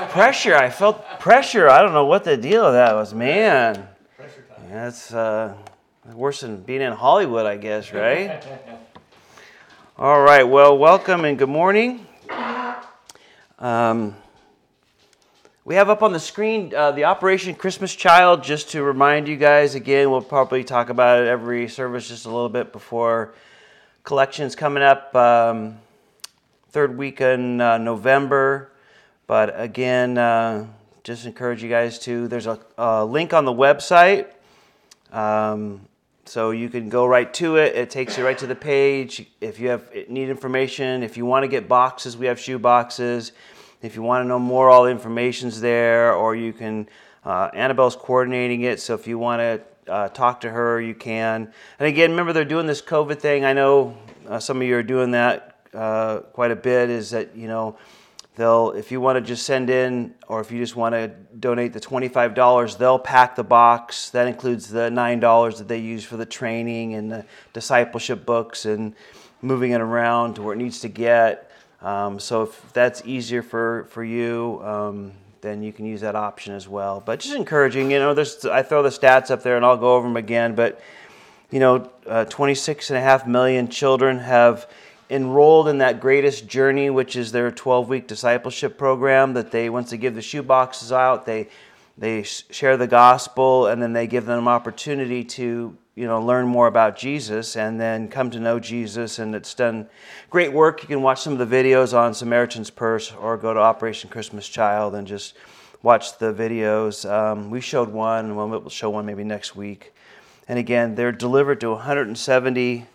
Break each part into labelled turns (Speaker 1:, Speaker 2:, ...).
Speaker 1: much pressure. I felt pressure. I don't know what the deal of that was, man. That's uh, worse than being in Hollywood, I guess, right? All right. Well, welcome and good morning. Um, we have up on the screen uh, the Operation Christmas Child, just to remind you guys again. We'll probably talk about it every service just a little bit before collections coming up. Um, third week in uh, November. But again, uh, just encourage you guys to. There's a, a link on the website. Um, so you can go right to it. It takes you right to the page. If you have need information, if you want to get boxes, we have shoe boxes. If you want to know more, all the information's there. Or you can. Uh, Annabelle's coordinating it, so if you want to uh, talk to her, you can. And again, remember they're doing this COVID thing. I know uh, some of you are doing that uh, quite a bit is that you know they'll if you want to just send in or if you just want to donate the $25 they'll pack the box. That includes the $9 that they use for the training and the discipleship books and moving it around to where it needs to get. Um, so if that's easier for for you um, then you can use that option as well. But just encouraging you know there's i throw the stats up there and i'll go over them again but you know uh, 26 and a half million children have enrolled in that greatest journey, which is their 12 week discipleship program. That they, once they give the shoe boxes out, they they share the gospel, and then they give them opportunity to you know learn more about Jesus and then come to know Jesus. And it's done great work. You can watch some of the videos on Samaritan's Purse or go to Operation Christmas Child and just watch the videos. Um, we showed one, and we'll show one maybe next week. And again, they're delivered to 170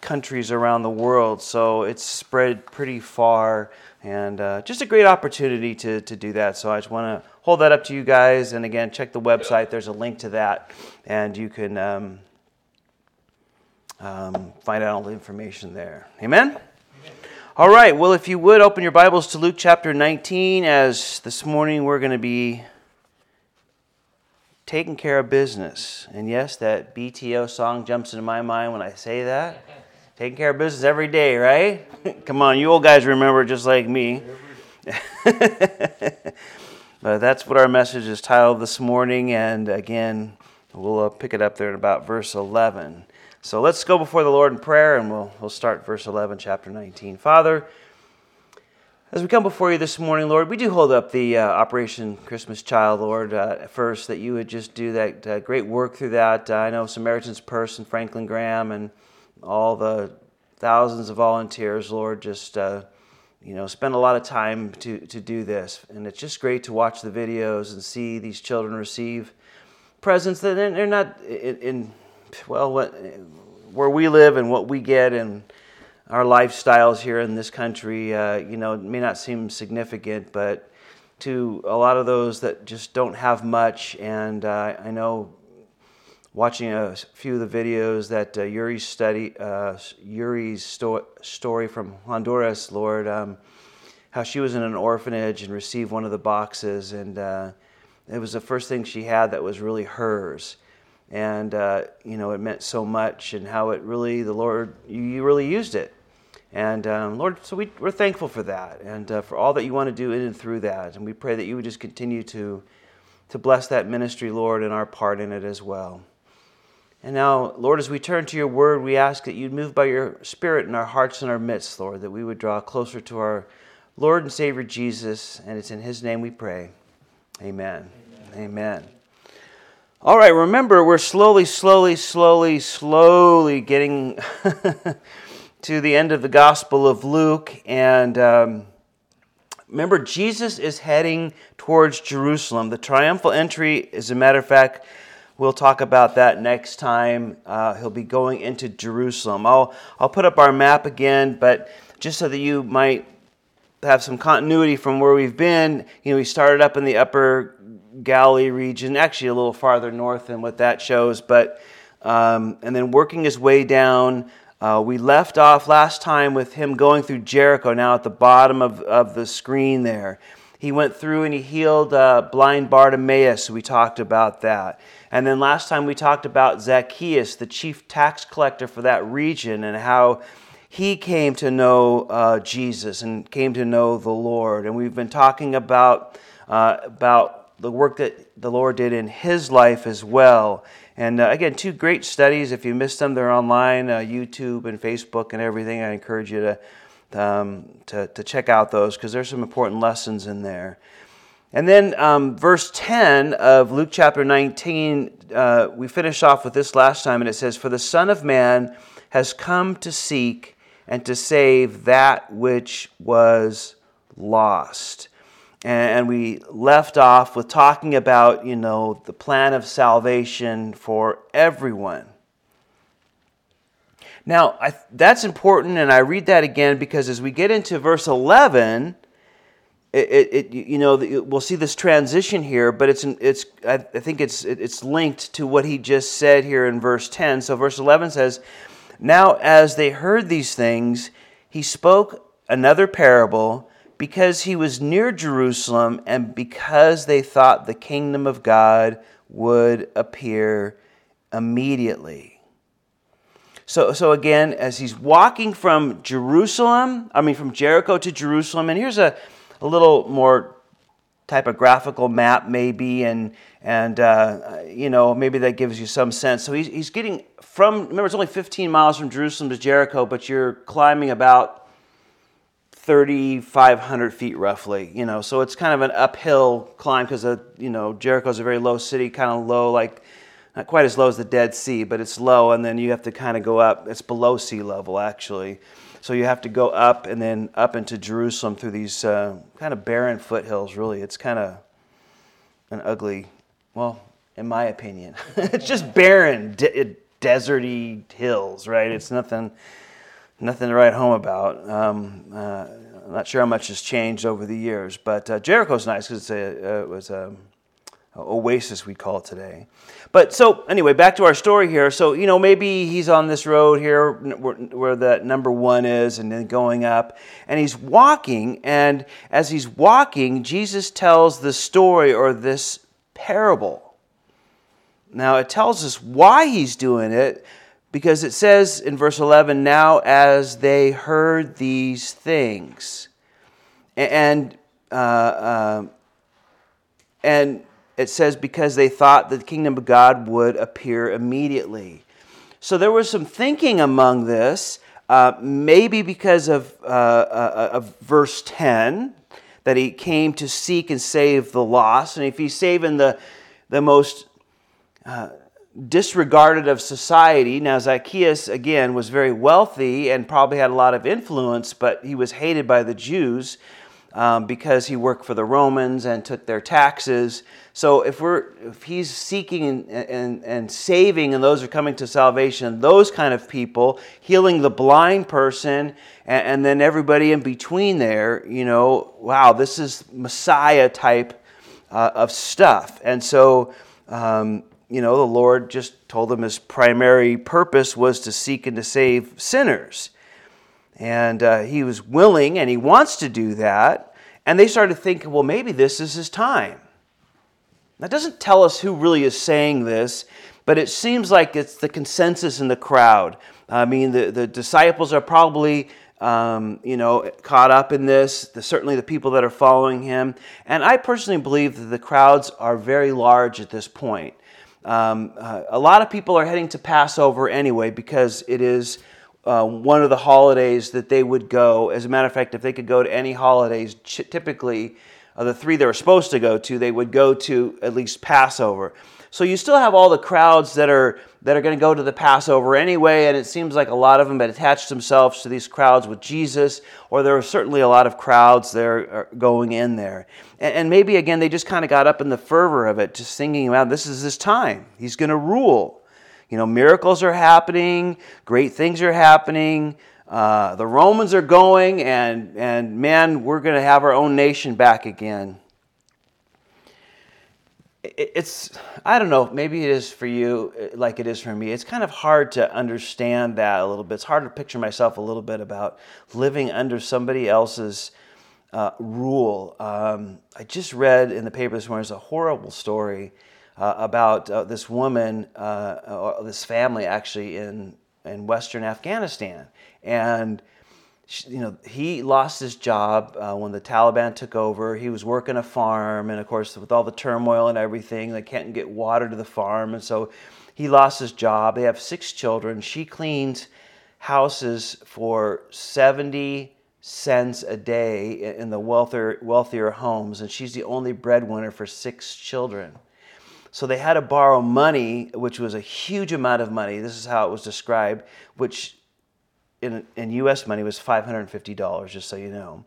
Speaker 1: countries around the world, so it's spread pretty far, and uh, just a great opportunity to, to do that. So I just want to hold that up to you guys, and again, check the website. There's a link to that, and you can um, um, find out all the information there. Amen? Amen? All right, well, if you would open your Bibles to Luke chapter 19, as this morning we're going to be taking care of business. And yes, that BTO song jumps into my mind when I say that. Taking care of business every day, right? Come on, you old guys remember just like me. but that's what our message is titled this morning. And again, we'll uh, pick it up there in about verse 11. So let's go before the Lord in prayer and we'll, we'll start verse 11, chapter 19. Father, as we come before you this morning, Lord, we do hold up the uh, Operation Christmas Child, Lord, uh, first, that you would just do that uh, great work through that. Uh, I know Samaritan's Purse and Franklin Graham and all the thousands of volunteers, Lord, just uh, you know spend a lot of time to to do this, and it's just great to watch the videos and see these children receive presents that they're not in, in well what where we live and what we get and our lifestyles here in this country, uh, you know, may not seem significant, but to a lot of those that just don't have much, and uh, I know watching a few of the videos that uh, Yuri's study, uh, Yuri's sto- story from Honduras, Lord, um, how she was in an orphanage and received one of the boxes, and uh, it was the first thing she had that was really hers, and uh, you know it meant so much, and how it really the Lord you, you really used it, and um, Lord, so we, we're thankful for that, and uh, for all that you want to do in and through that, and we pray that you would just continue to to bless that ministry, Lord, and our part in it as well. And now, Lord, as we turn to your word, we ask that you'd move by your spirit in our hearts and our midst, Lord, that we would draw closer to our Lord and Savior Jesus. And it's in his name we pray. Amen. Amen. Amen. All right, remember, we're slowly, slowly, slowly, slowly getting to the end of the Gospel of Luke. And um, remember, Jesus is heading towards Jerusalem. The triumphal entry, as a matter of fact, We'll talk about that next time. Uh, he'll be going into Jerusalem. I'll, I'll put up our map again, but just so that you might have some continuity from where we've been, you know, we started up in the upper Galilee region, actually a little farther north than what that shows, but um, and then working his way down. Uh, we left off last time with him going through Jericho, now at the bottom of, of the screen there. He went through and he healed uh, blind Bartimaeus. We talked about that. And then last time we talked about Zacchaeus, the chief tax collector for that region, and how he came to know uh, Jesus and came to know the Lord. And we've been talking about, uh, about the work that the Lord did in his life as well. And uh, again, two great studies. If you missed them, they're online, uh, YouTube and Facebook and everything. I encourage you to, um, to, to check out those because there's some important lessons in there. And then um, verse 10 of Luke chapter 19, uh, we finished off with this last time, and it says, For the Son of Man has come to seek and to save that which was lost. And we left off with talking about, you know, the plan of salvation for everyone. Now, I, that's important, and I read that again because as we get into verse 11, it, it, it, you know we'll see this transition here but it's it's I think it's it's linked to what he just said here in verse 10 so verse 11 says now as they heard these things he spoke another parable because he was near Jerusalem and because they thought the kingdom of God would appear immediately so so again as he's walking from Jerusalem I mean from Jericho to Jerusalem and here's a a little more typographical map maybe and and uh, you know maybe that gives you some sense. So he's, he's getting from remember it's only 15 miles from jerusalem to jericho but you're climbing about 3500 feet roughly you know. So it's kind of an uphill climb because you know jericho's a very low city kind of low like not quite as low as the dead sea but it's low and then you have to kind of go up it's below sea level actually so you have to go up and then up into Jerusalem through these uh, kind of barren foothills, really. It's kind of an ugly, well, in my opinion, it's just barren, de- deserty hills, right? It's nothing, nothing to write home about. Um, uh, I'm not sure how much has changed over the years, but uh, Jericho's nice because uh, it was a oasis, we call it today. But so, anyway, back to our story here. So, you know, maybe he's on this road here where, where that number one is and then going up, and he's walking. And as he's walking, Jesus tells the story or this parable. Now, it tells us why he's doing it because it says in verse 11, now as they heard these things. And, uh, uh, and it says, because they thought the kingdom of God would appear immediately. So there was some thinking among this, uh, maybe because of, uh, uh, of verse 10, that he came to seek and save the lost. And if he's saving the, the most uh, disregarded of society, now Zacchaeus, again, was very wealthy and probably had a lot of influence, but he was hated by the Jews um, because he worked for the Romans and took their taxes. So if we're if he's seeking and, and, and saving, and those are coming to salvation, those kind of people, healing the blind person, and, and then everybody in between there, you know, wow, this is Messiah type uh, of stuff. And so, um, you know, the Lord just told them his primary purpose was to seek and to save sinners. And uh, he was willing and he wants to do that. And they started thinking, well, maybe this is his time. That doesn't tell us who really is saying this, but it seems like it's the consensus in the crowd. I mean, the, the disciples are probably, um, you know, caught up in this, the, certainly the people that are following him. And I personally believe that the crowds are very large at this point. Um, uh, a lot of people are heading to Passover anyway because it is uh, one of the holidays that they would go. As a matter of fact, if they could go to any holidays, typically of the three they were supposed to go to, they would go to at least Passover. So you still have all the crowds that are that are going to go to the Passover anyway, and it seems like a lot of them had attached themselves to these crowds with Jesus, or there were certainly a lot of crowds there uh, going in there. And, and maybe again they just kind of got up in the fervor of it, just thinking about this is his time. He's going to rule. You know, miracles are happening, great things are happening. Uh, the Romans are going, and, and man, we're going to have our own nation back again. it's, I don't know, maybe it is for you uh, like it is for me. It's kind of hard to understand that a little bit. It's hard to picture myself a little bit about living under somebody else's uh, rule. Um, I just read in the paper this morning, there's a horrible story uh, about uh, this woman, uh, this family actually in in western Afghanistan. And you know, he lost his job uh, when the Taliban took over. He was working a farm, and of course, with all the turmoil and everything, they can't get water to the farm, and so he lost his job. They have six children. She cleans houses for 70 cents a day in the wealthier, wealthier homes, and she's the only breadwinner for six children. So they had to borrow money, which was a huge amount of money. This is how it was described, which in, in US money was $550, just so you know.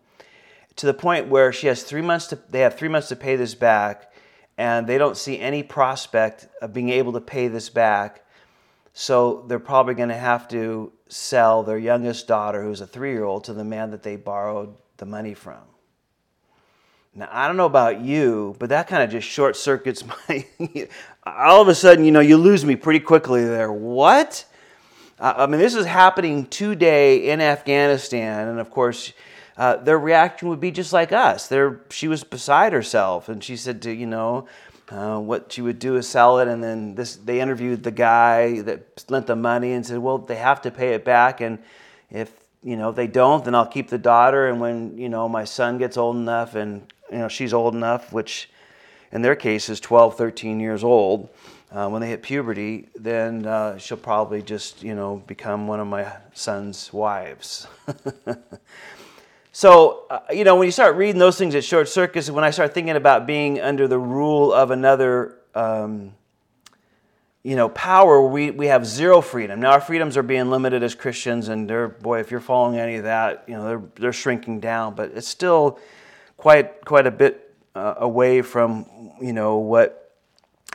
Speaker 1: To the point where she has three months to, they have three months to pay this back, and they don't see any prospect of being able to pay this back. So they're probably going to have to sell their youngest daughter, who's a three year old, to the man that they borrowed the money from. Now, I don't know about you, but that kind of just short circuits my. all of a sudden, you know, you lose me pretty quickly there. What? I mean, this is happening today in Afghanistan, and of course, uh, their reaction would be just like us. They're, she was beside herself, and she said to you know uh, what she would do is sell it, and then this they interviewed the guy that lent the money and said, well, they have to pay it back, and if you know if they don't, then I'll keep the daughter, and when you know my son gets old enough, and you know she's old enough, which in their case is 12, 13 years old uh, when they hit puberty, then uh, she'll probably just, you know, become one of my son's wives. so, uh, you know, when you start reading those things at short circuits, when I start thinking about being under the rule of another, um, you know, power, we, we have zero freedom. Now, our freedoms are being limited as Christians, and they're, boy, if you're following any of that, you know, they're, they're shrinking down, but it's still quite, quite a bit uh, away from, you know, what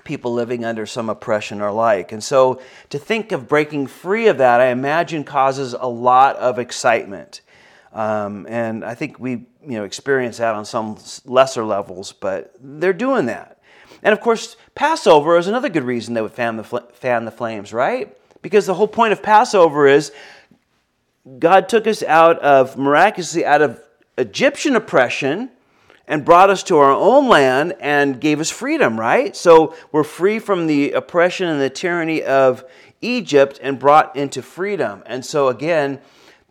Speaker 1: people living under some oppression are like. And so to think of breaking free of that, I imagine causes a lot of excitement. Um, and I think we you know experience that on some lesser levels, but they're doing that. And of course, Passover is another good reason they would fan the, fan the flames, right? Because the whole point of Passover is God took us out of miraculously out of Egyptian oppression and brought us to our own land and gave us freedom, right? So we're free from the oppression and the tyranny of Egypt and brought into freedom. And so, again,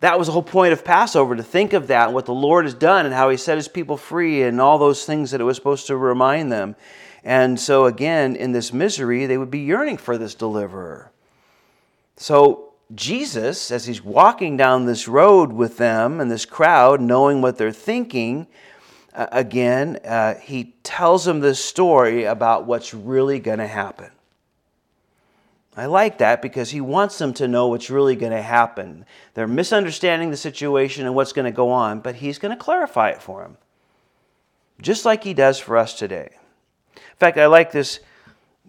Speaker 1: that was the whole point of Passover to think of that, and what the Lord has done, and how He set His people free, and all those things that it was supposed to remind them. And so, again, in this misery, they would be yearning for this deliverer. So, Jesus, as He's walking down this road with them and this crowd, knowing what they're thinking, uh, again, uh, he tells them this story about what's really going to happen. I like that because he wants them to know what's really going to happen. They're misunderstanding the situation and what's going to go on, but he's going to clarify it for them, just like he does for us today. In fact, I like this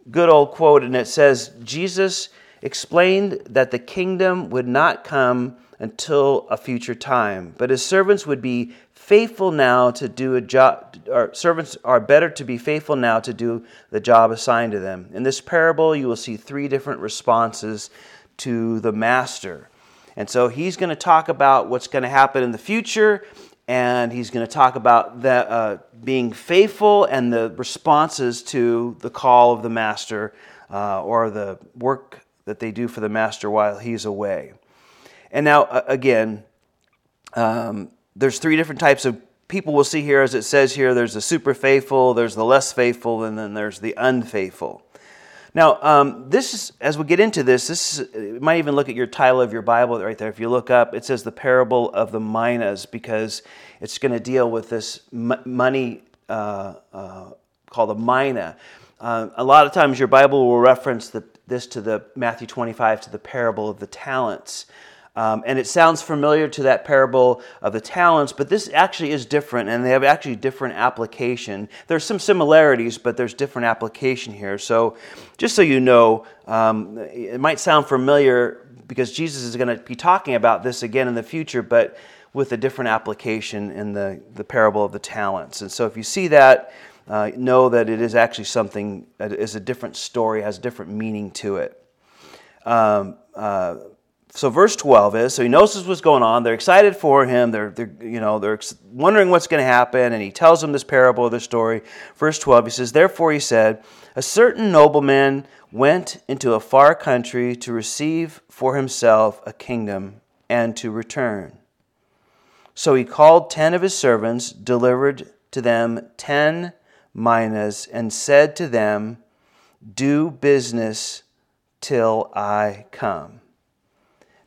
Speaker 1: good old quote, and it says Jesus explained that the kingdom would not come until a future time, but his servants would be faithful now to do a job, or servants are better to be faithful now to do the job assigned to them. In this parable, you will see three different responses to the master. And so he's going to talk about what's going to happen in the future, and he's going to talk about that, uh, being faithful and the responses to the call of the master uh, or the work that they do for the master while he's away. And now, again, um, there's three different types of people we'll see here. As it says here there's the super faithful there's the less faithful and then there's the unfaithful. Now um, this is as we get into this this is, might even look at your title of your bible right there. If you look up it says the parable of the minas because it's going to deal with this m- money uh, uh, called a mina. Uh, a lot of times your bible will reference the, this to the matthew 25 to the parable of the talents um, and it sounds familiar to that parable of the talents, but this actually is different, and they have actually different application. There's some similarities, but there's different application here. So, just so you know, um, it might sound familiar because Jesus is going to be talking about this again in the future, but with a different application in the, the parable of the talents. And so, if you see that, uh, know that it is actually something that is a different story, has a different meaning to it. Um, uh, so verse 12 is so he knows this what's going on. They're excited for him. They're, they're you know they're wondering what's going to happen and he tells them this parable of the story. Verse 12 he says therefore he said a certain nobleman went into a far country to receive for himself a kingdom and to return. So he called ten of his servants delivered to them ten minas and said to them do business till i come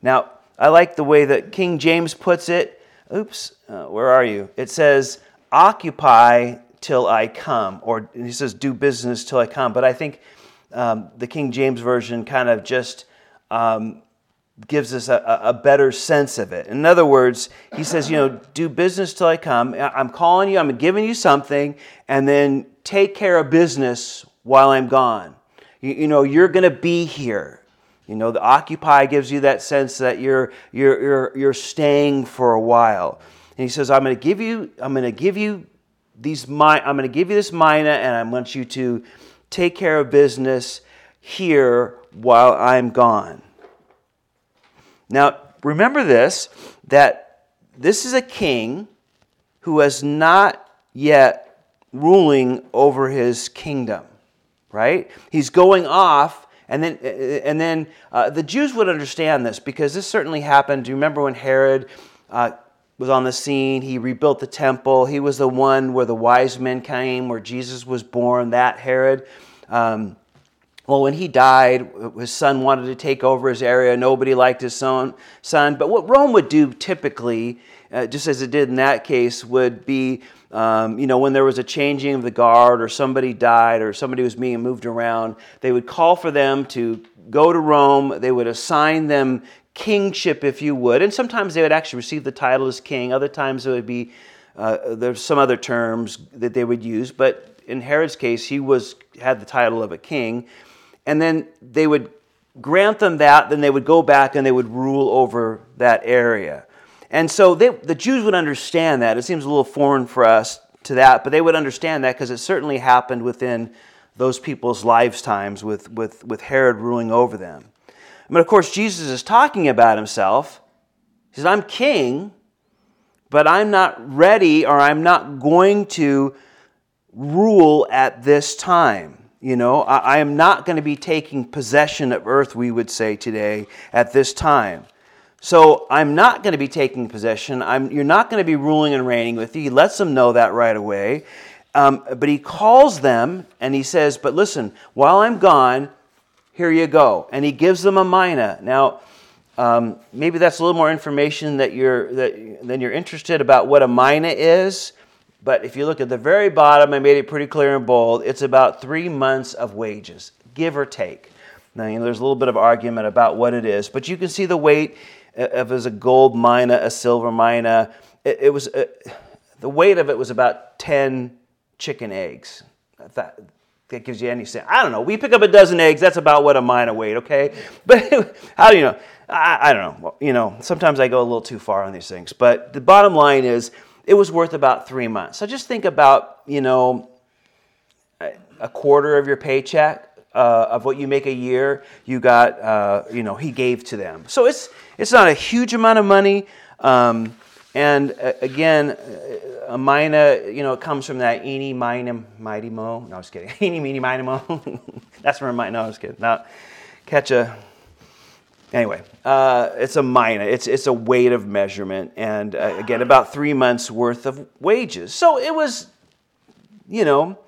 Speaker 1: now, I like the way that King James puts it. Oops, uh, where are you? It says, occupy till I come, or he says, do business till I come. But I think um, the King James Version kind of just um, gives us a, a, better sense of it. In other words, he says, you know, do business till I come. I'm calling you, I'm giving you something, and then take care of business while I'm gone. You, you know, you're going to be here. You know, the occupy gives you that sense that you're, you're, you're, you're staying for a while. And he says, I'm going to give you, I'm going to give you these, I'm going to give you this mina and I want you to take care of business here while I'm gone. Now, remember this, that this is a king who has not yet ruling over his kingdom, right? He's going off and then, and then uh, the Jews would understand this because this certainly happened. Do you remember when Herod uh, was on the scene? He rebuilt the temple. He was the one where the wise men came, where Jesus was born, that Herod. Um, well, when he died, his son wanted to take over his area. Nobody liked his son. son. But what Rome would do typically, uh, just as it did in that case, would be um, you know, when there was a changing of the guard or somebody died or somebody was being moved around, they would call for them to go to Rome. They would assign them kingship, if you would. And sometimes they would actually receive the title as king. Other times it would be, uh, there's some other terms that they would use. But in Herod's case, he was, had the title of a king. And then they would grant them that, then they would go back and they would rule over that area. And so they, the Jews would understand that. It seems a little foreign for us to that, but they would understand that because it certainly happened within those people's lifetimes with, with, with Herod ruling over them. But of course, Jesus is talking about himself. He says, I'm king, but I'm not ready or I'm not going to rule at this time. You know, I, I am not going to be taking possession of earth, we would say today, at this time. So I'm not going to be taking possession. I'm, you're not going to be ruling and reigning with you. He lets them know that right away. Um, but he calls them and he says, But listen, while I'm gone, here you go. And he gives them a mina. Now, um, maybe that's a little more information that you're, that, than you're interested about what a mina is. But if you look at the very bottom, I made it pretty clear and bold. It's about three months of wages, give or take. Now, you know, there's a little bit of argument about what it is, but you can see the weight if it was a gold mina, a silver mina, it, it was uh, the weight of it was about ten chicken eggs. That, that gives you any sense. I don't know. We pick up a dozen eggs. That's about what a mina weighed, Okay, but how do you know? I, I don't know. You know, sometimes I go a little too far on these things. But the bottom line is, it was worth about three months. So just think about you know a quarter of your paycheck uh, of what you make a year, you got, uh, you know, he gave to them. So it's, it's not a huge amount of money. Um, and uh, again, uh, a mina, you know, comes from that eeny, miny, mighty mo. No, I was kidding. Eeny, meeny, mo. That's from my, no, I was kidding. Catch a, anyway, uh, it's a mina. It's, it's a weight of measurement. And uh, again, about three months worth of wages. So it was, you know,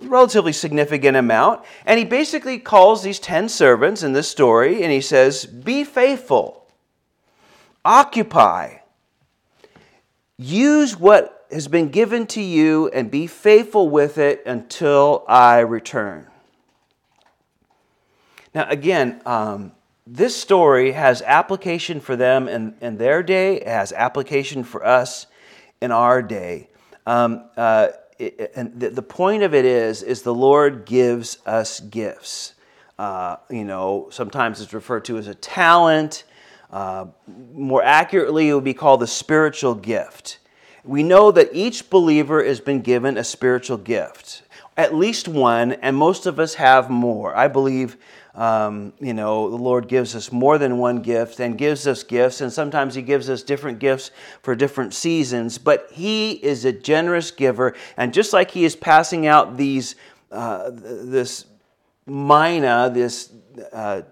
Speaker 1: relatively significant amount. And he basically calls these 10 servants in this story and he says, Be faithful, occupy, use what has been given to you and be faithful with it until I return. Now, again, um, this story has application for them in, in their day, it has application for us in our day. Um, uh, and the, the point of it is, is the Lord gives us gifts. Uh, you know, sometimes it's referred to as a talent. Uh, more accurately, it would be called the spiritual gift. we know that each believer has been given a spiritual gift, at least one, and most of us have more. I believe, um, you know, the Lord gives us more than one gift and gives us gifts, and sometimes He gives us different gifts for different seasons, but He is a generous giver, and just like He is passing out these, uh, this mina, this uh,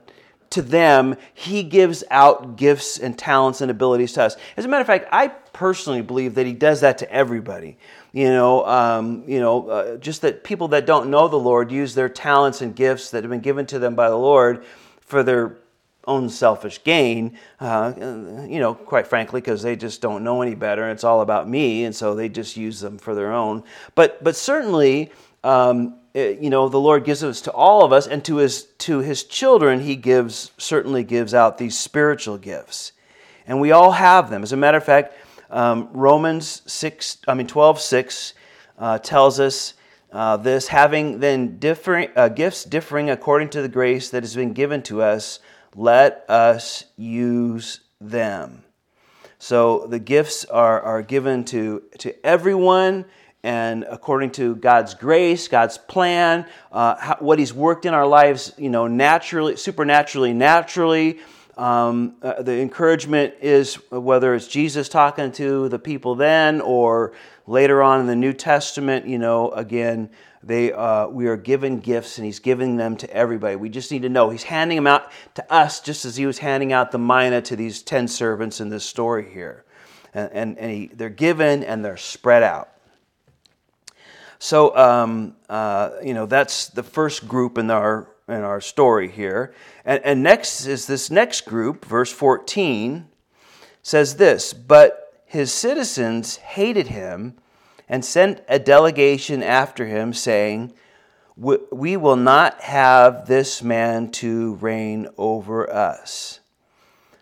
Speaker 1: to them, he gives out gifts and talents and abilities to us. As a matter of fact, I personally believe that he does that to everybody. You know, um, you know, uh, just that people that don't know the Lord use their talents and gifts that have been given to them by the Lord for their own selfish gain. Uh, you know, quite frankly, because they just don't know any better. It's all about me, and so they just use them for their own. But but certainly. Um, you know the lord gives us to all of us and to his to his children he gives certainly gives out these spiritual gifts. And we all have them. As a matter of fact um, romans 6 i mean 12 6 uh, tells us uh, this having then different uh, gifts differing according to the grace that has been given to us let us use them. So the gifts are, are given to, to everyone and according to God's grace, God's plan, uh, how, what He's worked in our lives, you know, naturally, supernaturally, naturally. Um, uh, the encouragement is whether it's Jesus talking to the people then or later on in the New Testament, you know, again, they, uh, we are given gifts and He's giving them to everybody. We just need to know He's handing them out to us just as He was handing out the mina to these 10 servants in this story here. And, and, and he, they're given and they're spread out. So, um, uh, you know, that's the first group in our, in our story here. And, and next is this next group, verse 14, says this But his citizens hated him and sent a delegation after him, saying, We will not have this man to reign over us.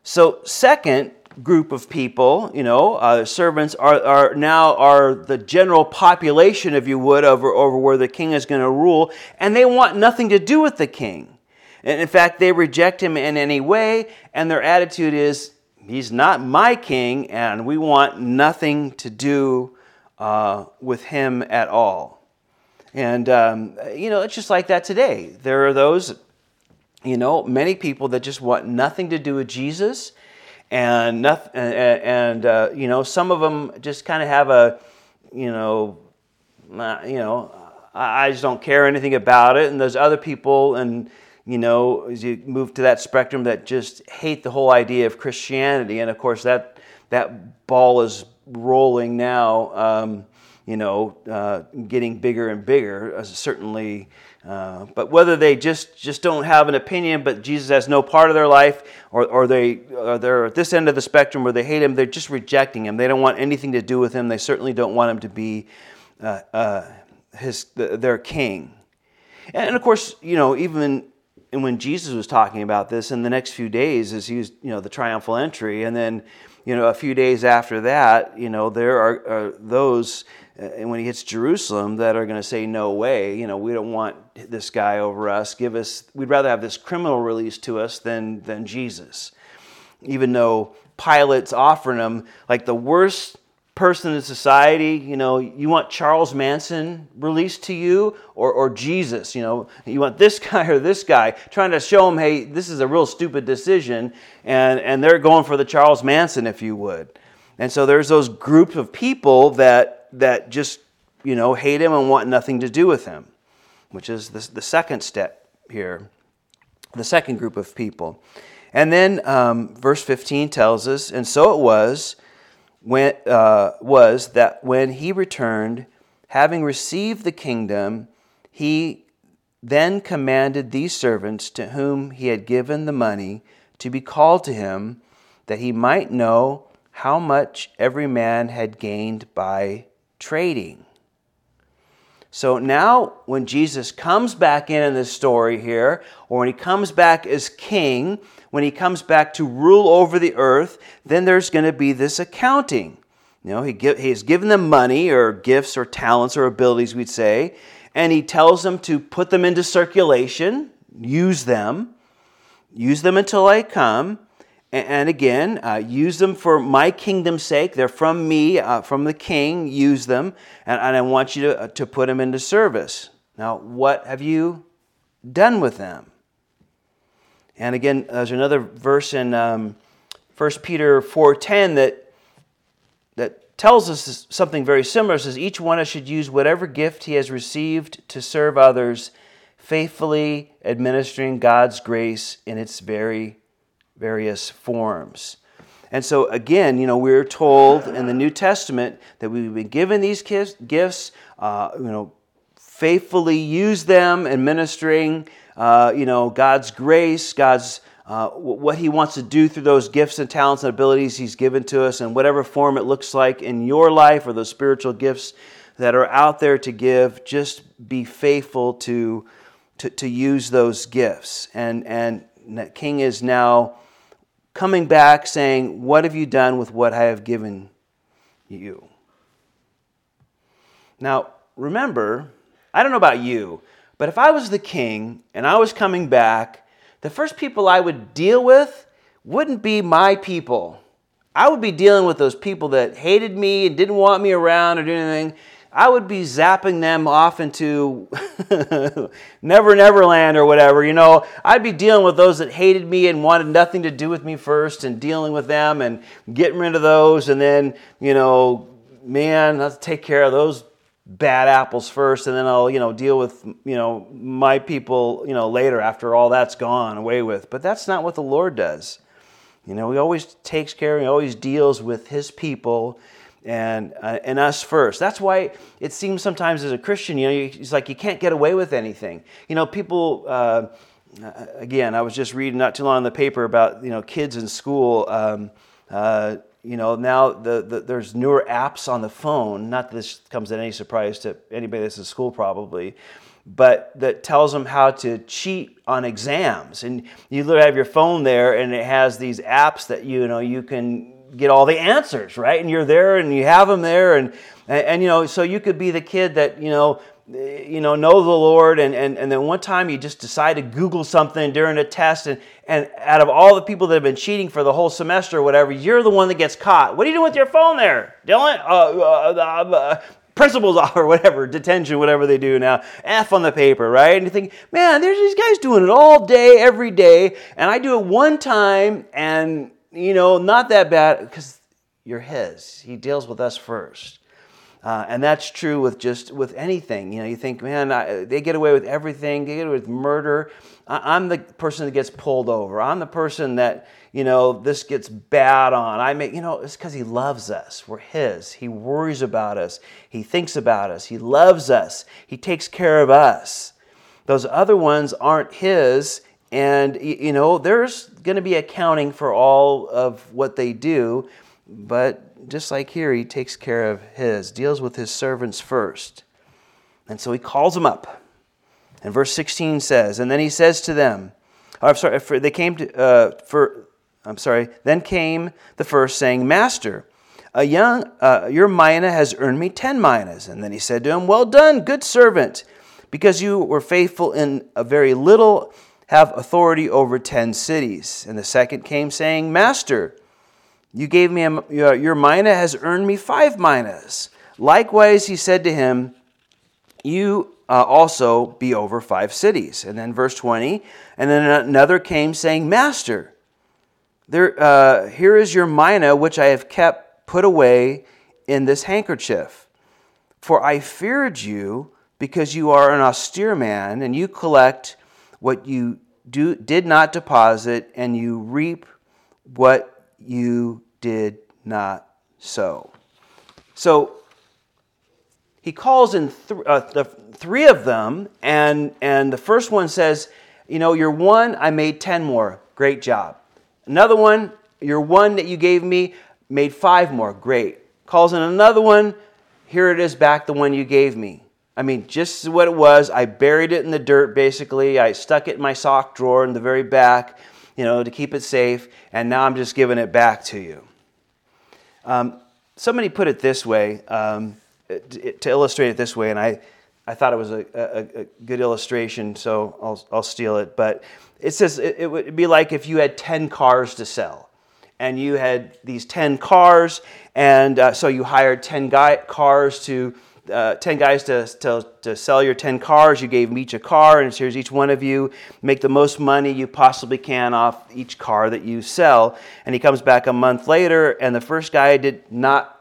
Speaker 1: So, second, group of people, you know, uh, servants are, are now are the general population, if you would, over, over where the king is going to rule, and they want nothing to do with the king. And in fact, they reject him in any way, and their attitude is, he's not my king, and we want nothing to do uh, with him at all. And, um, you know, it's just like that today. There are those, you know, many people that just want nothing to do with Jesus and nothing, and, uh, you know some of them just kind of have a you know uh, you know I just don't care anything about it, and there's other people and you know as you move to that spectrum that just hate the whole idea of Christianity, and of course that that ball is rolling now. Um, you know, uh, getting bigger and bigger. Uh, certainly, uh, but whether they just, just don't have an opinion, but Jesus has no part of their life, or, or, they, or they're at this end of the spectrum where they hate him, they're just rejecting him. They don't want anything to do with him. They certainly don't want him to be uh, uh, his, their king. And of course, you know, even when Jesus was talking about this in the next few days, as he was, you know, the triumphal entry, and then, you know, a few days after that, you know, there are, are those Uh, and when he hits Jerusalem that are going to say, No way, you know, we don't want this guy over us. Give us, we'd rather have this criminal released to us than, than Jesus. Even though Pilate's offering him like the worst person in society, you know, you want Charles Manson released to you or, or Jesus, you know, you want this guy or this guy, trying to show him, hey, this is a real stupid decision, and, and they're going for the Charles Manson, if you would. And so there's those groups of people that that just, you know, hate him and want nothing to do with him, which is the, the second step here, the second group of people. And then um, verse 15 tells us, and so it was, when, uh, was that when he returned, having received the kingdom, he then commanded these servants to whom he had given the money to be called to him, that he might know how much every man had gained by trading. So now, when Jesus comes back in in this story here, or when he comes back as king, when he comes back to rule over the earth, then there's going to be this accounting. You know, he give, he's given them money or gifts or talents or abilities, we'd say, and he tells them to put them into circulation, use them, use them until I come, And again, uh, use them for my kingdom's sake. They're from me, uh, from the king. Use them. And, and I want you to, uh, to put them into service. Now, what have you done with them? And again, there's another verse in um, 1 Peter 4.10 that, that tells us something very similar. It says, each one should use whatever gift he has received to serve others, faithfully administering God's grace in its very various forms. And so, again, you know, we're told in the New Testament that we've been given these gifts, uh, you know, faithfully use them administering, uh, you know, God's grace, God's uh, what He wants to do through those gifts and talents and abilities He's given to us, in whatever form it looks like in your life or those spiritual gifts that are out there to give. Just be faithful to to, to use those gifts. And and King is now coming back saying, What have you done with what I have given you? Now, remember, I don't know about you, but if I was the king and I was coming back, the first people I would deal with wouldn't be my people. I would be dealing with those people that hated me and didn't want me around or do anything. I would be zapping them off into Never Never Land or whatever. You know, I'd be dealing with those that hated me and wanted nothing to do with me first and dealing with them and getting rid of those. And then, you know, man, let's take care of those bad apples first and then I'll, you know, deal with, you know, my people, you know, later after all that's gone away with. But that's not what the Lord does. You know, he always takes care, he always deals with his people and uh, and us first. That's why it seems sometimes as a Christian, you know, it's like you can't get away with anything. You know, people. Uh, again, I was just reading not too long in the paper about you know kids in school. Um, uh, you know, now the, the, there's newer apps on the phone. Not that this comes at any surprise to anybody that's in school, probably, but that tells them how to cheat on exams. And you literally have your phone there, and it has these apps that you know you can get all the answers, right? And you're there and you have them there. And, and, and, you know, so you could be the kid that, you know, you know, know the Lord, and, and, and then one time you just decide to Google something during a test, and, and out of all the people that have been cheating for the whole semester or whatever, you're the one that gets caught. What are you doing with your phone there, Dylan? Uh, uh, uh, uh principals off or whatever, detention, whatever they do now, F on the paper, right? And you think, man, there's these guys doing it all day, every day, and I do it one time, and you know, not that bad because you're His. He deals with us first. Uh, and that's true with just with anything. You know, you think, man, I, they get away with everything. They get away with murder. I, I'm the person that gets pulled over. I'm the person that you know this gets bad on. I make you know it's because he loves us. We're his. He worries about us. He thinks about us. He loves us. He takes care of us. Those other ones aren't his, and, you know, there's going to be accounting for all of what they do, but just like here, he takes care of his, deals with his servants first. And so he calls them up. And verse 16 says, And then he says to them, I'm sorry, for, they came to, uh, for, I'm sorry, then came the first saying, Master, a young, uh, your mina has earned me 10 minas. And then he said to him, Well done, good servant, because you were faithful in a very little have authority over ten cities. And the second came, saying, Master, you gave me a, your mina has earned me five minas. Likewise, he said to him, You uh, also be over five cities. And then verse 20, and then another came, saying, Master, there, uh, here is your mina which I have kept put away in this handkerchief. For I feared you because you are an austere man, and you collect what you do, did not deposit, and you reap what you did not sow. So he calls in th- uh, the three of them, and, and the first one says, You know, you're one, I made 10 more. Great job. Another one, your one that you gave me, made five more. Great. Calls in another one, here it is back, the one you gave me. I mean, just what it was. I buried it in the dirt, basically. I stuck it in my sock drawer in the very back, you know, to keep it safe. And now I'm just giving it back to you. Um, somebody put it this way, um, to illustrate it this way, and I, I thought it was a, a, a good illustration, so I'll, I'll steal it. But it says it, it would be like if you had 10 cars to sell. and you had these 10 cars, and uh, so you hired 10 guy, cars to. Uh, 10 guys to, to, to sell your 10 cars. You gave them each a car, and here's each one of you make the most money you possibly can off each car that you sell. And he comes back a month later, and the first guy did not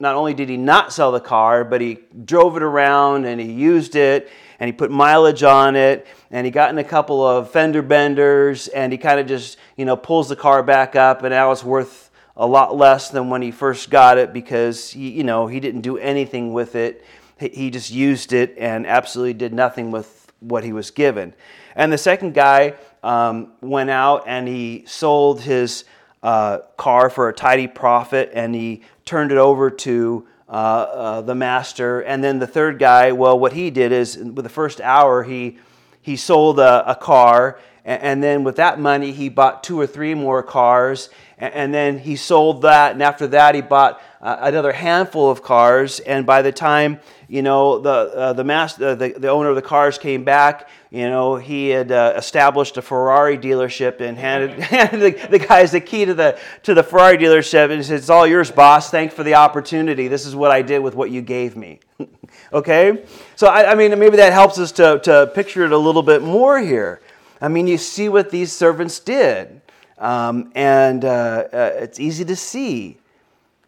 Speaker 1: not only did he not sell the car, but he drove it around and he used it and he put mileage on it and he got in a couple of fender benders and he kind of just, you know, pulls the car back up and now it's worth a lot less than when he first got it because he, you know, he didn't do anything with it. He just used it and absolutely did nothing with what he was given. And the second guy um, went out and he sold his uh, car for a tidy profit and he turned it over to uh, uh, the master. And then the third guy, well, what he did is, with the first hour, he, he sold a, a car. And, and, then with that money, he bought two or three more cars. And, then he sold that. And after that, he bought uh, another handful of cars. And by the time you know, the, uh, the, master, uh, the, the owner of the cars came back. You know, he had uh, established a Ferrari dealership and handed, handed the, the, guys the key to the, to the Ferrari dealership and said, It's all yours, boss. Thanks for the opportunity. This is what I did with what you gave me. okay? So, I, I mean, maybe that helps us to, to picture it a little bit more here. I mean, you see what these servants did. Um, and uh, uh, it's easy to see.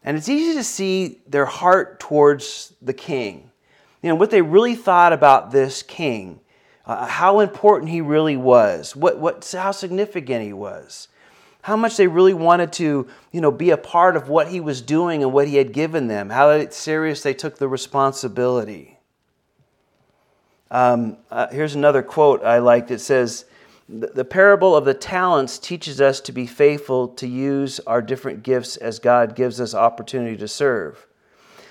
Speaker 1: And it's easy to see their heart towards the king you know, what they really thought about this king, uh, how important he really was, what, what, how significant he was, how much they really wanted to, you know, be a part of what he was doing and what he had given them, how serious they took the responsibility. Um, uh, here's another quote I liked. It says, the parable of the talents teaches us to be faithful to use our different gifts as God gives us opportunity to serve.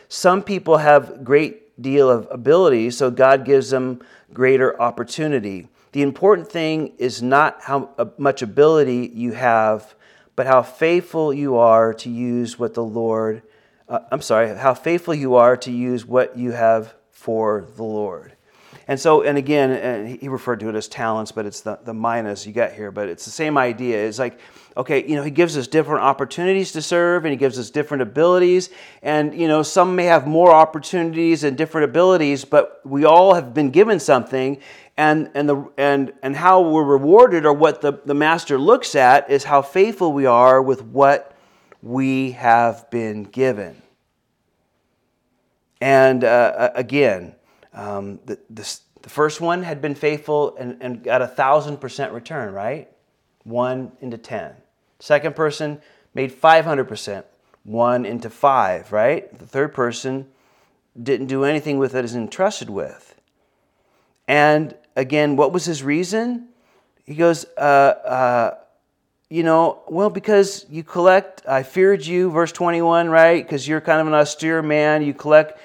Speaker 1: Some people have great deal of ability, so God gives them greater opportunity. The important thing is not how uh, much ability you have, but how faithful you are to use what the Lord, uh, I'm sorry, how faithful you are to use what you have for the Lord. And so, and again, and he referred to it as talents, but it's the, the minas you got here, but it's the same idea. It's like, okay, you know, he gives us different opportunities to serve and he gives us different abilities. And, you know, some may have more opportunities and different abilities, but we all have been given something. And, and, the, and, and how we're rewarded or what the, the master looks at is how faithful we are with what we have been given. And uh, again, um, the, the, the, first one had been faithful and, and got a thousand percent return, right? One into ten. Second person made 500%, one into five, right? The third person didn't do anything with it as entrusted with. And again, what was his reason? He goes, uh, uh, you know, well, because you collect, I feared you, verse 21, right? Because you're kind of an austere man. You collect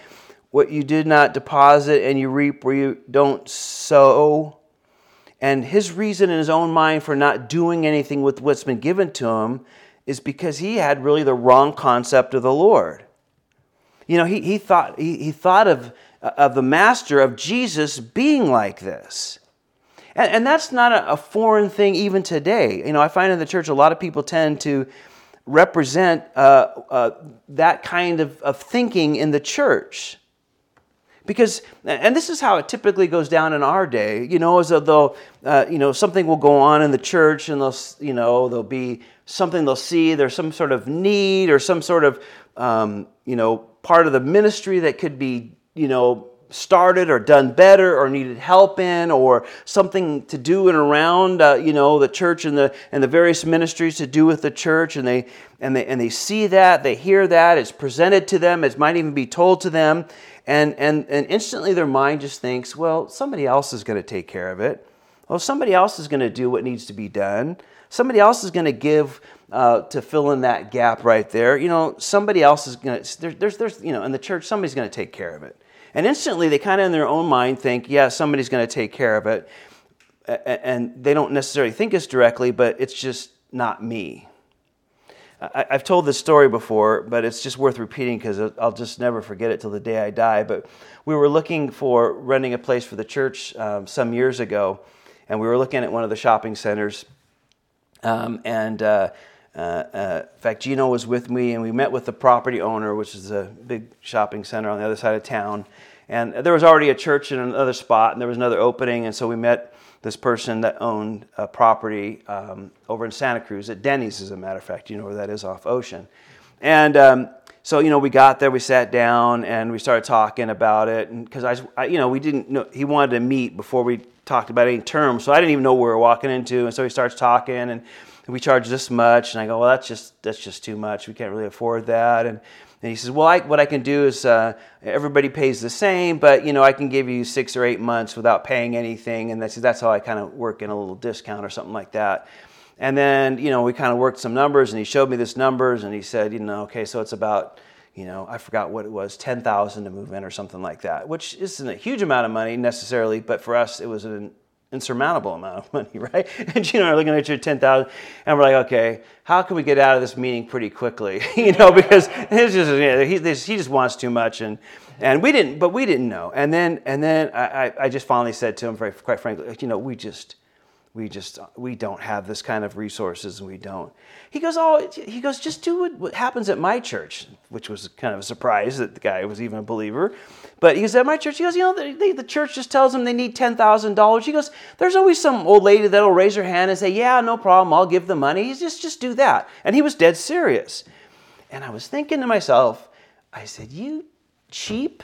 Speaker 1: what you did not deposit and you reap where you don't sow. And his reason in his own mind for not doing anything with what's been given to him is because he had really the wrong concept of the Lord. You know, he, he, thought, he, he thought of, of the master, of Jesus, being like this. And, and that's not a, a foreign thing even today. You know, I find in the church a lot of people tend to represent uh, uh, that kind of, of thinking in the church. Because, and this is how it typically goes down in our day, you know, as though, you know, something will go on in the church and they'll, you know, there'll be something they'll see, there's some sort of need or some sort of, um, you know, part of the ministry that could be, you know, started or done better or needed help in or something to do and around uh, you know the church and the and the various ministries to do with the church. And they and they and they see that they hear that it's presented to them it might even be told to them and, and, and instantly their mind just thinks, well, somebody else is going to take care of it. Well, somebody else is going to do what needs to be done. Somebody else is going to give uh, to fill in that gap right there. You know, somebody else is going to, there, there's, there's, you know, in the church, somebody's going to take care of it. And instantly they kind of in their own mind think, yeah, somebody's going to take care of it. And they don't necessarily think it's directly, but it's just not me. I, have told this story before, but it's just worth repeating because I'll just never forget it till the day I die. But we were looking for renting a place for the church um, some years ago, and we were looking at one of the shopping centers. Um, and uh, Uh, uh, in fact, Gino was with me, and we met with the property owner, which is a big shopping center on the other side of town. And there was already a church in another spot, and there was another opening, and so we met this person that owned a property um, over in Santa Cruz at Denny's, as a matter of fact. You know where that is off Ocean. And um, so, you know, we got there, we sat down, and we started talking about it. And because I, I, you know, we didn't know, he wanted to meet before we talked about any terms, so I didn't even know where we were walking into. And so he starts talking, and we charge this much. And I go, well, that's just, that's just too much. We can't really afford that. And and he says, "Well, I, what I can do is uh, everybody pays the same, but you know I can give you six or eight months without paying anything, and that's that's how I kind of work in a little discount or something like that." And then you know we kind of worked some numbers, and he showed me this numbers, and he said, "You know, okay, so it's about." You know, I forgot what it was, ten thousand to move in or something like that, which isn't a huge amount of money necessarily, but for us it was an insurmountable amount of money, right? And you know, are looking at your 10,000 and we're like, okay, how can we get out of this meeting pretty quickly? you know, because it's just, you know, he, he just wants too much. And, and we didn't, but we didn't know. And then, and then I, I just finally said to him, very, quite frankly, you know, we just, we just we don't have this kind of resources and we don't he goes oh he goes just do what happens at my church which was kind of a surprise that the guy was even a believer but he goes at my church he goes you know they, the church just tells them they need $10000 he goes there's always some old lady that'll raise her hand and say yeah no problem i'll give the money He's just just do that and he was dead serious and i was thinking to myself i said you cheap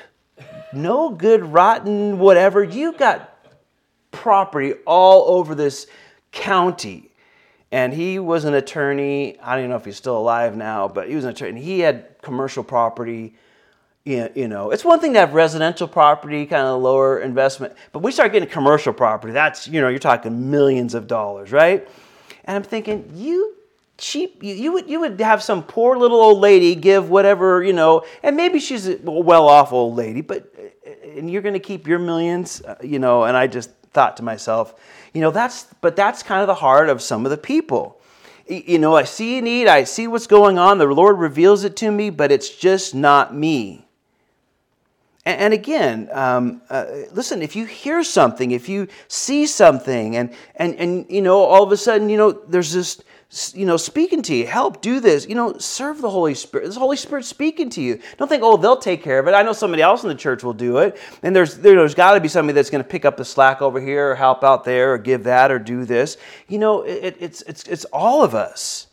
Speaker 1: no good rotten whatever you got property all over this county. And he was an attorney. I don't even know if he's still alive now, but he was an attorney. And he had commercial property. You know, it's one thing to have residential property, kind of lower investment, but we start getting commercial property. That's, you know, you're talking millions of dollars, right? And I'm thinking, you cheap you, you, would you would have some poor little old lady give whatever you know and maybe she's a well off old lady but and you're going to keep your millions uh, you know and i just thought to myself, you know, that's, but that's kind of the heart of some of the people. You know, I see a need, I see what's going on, the Lord reveals it to me, but it's just not me. And, again, um, uh, listen, if you hear something, if you see something, and, and, and, you know, all of a sudden, you know, there's this, you know, speaking to you. Help, do this. You know, serve the Holy Spirit. This Holy Spirit speaking to you. Don't think, oh, they'll take care of it. I know somebody else in the church will do it. And there's there, has got to be somebody that's going to pick up the slack over here, or help out there, or give that, or do this. You know, it, it's it's it's all of us.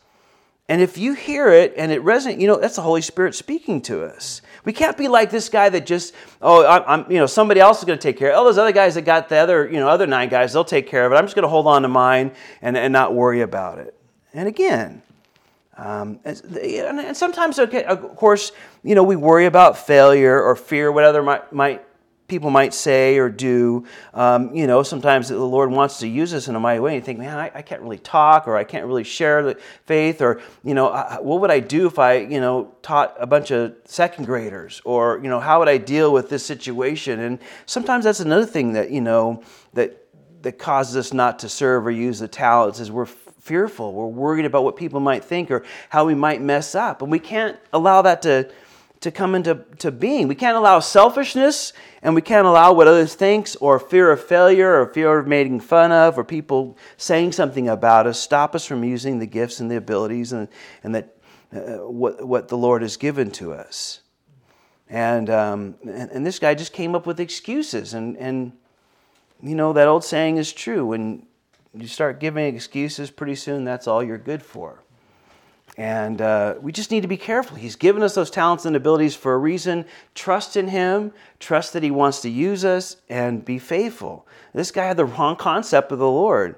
Speaker 1: And if you hear it and it resonates, you know, that's the Holy Spirit speaking to us. We can't be like this guy that just, oh, I'm, you know, somebody else is going to take care of it. Oh, those other guys that got the other, you know, other nine guys, they'll take care of it. I'm just going to hold on to mine and, and not worry about it. And again, um, and sometimes, okay, of course, you know, we worry about failure or fear, what other might, might people might say or do. Um, you know, sometimes the Lord wants to use us in a mighty way. And you think, man, I, I, can't really talk, or I can't really share the faith, or you know, what would I do if I, you know, taught a bunch of second graders, or you know, how would I deal with this situation? And sometimes that's another thing that you know that that causes us not to serve or use the talents is we're fearful. We're worried about what people might think or how we might mess up. And we can't allow that to, to come into to being. We can't allow selfishness and we can't allow what others think or fear of failure or fear of making fun of or people saying something about us stop us from using the gifts and the abilities and, and that, uh, what, what the Lord has given to us. And, um, and, and this guy just came up with excuses. And, and, you know, that old saying is true. When you start giving excuses, pretty soon that's all you're good for. And uh, we just need to be careful. He's given us those talents and abilities for a reason. Trust in Him, trust that He wants to use us, and be faithful. This guy had the wrong concept of the Lord.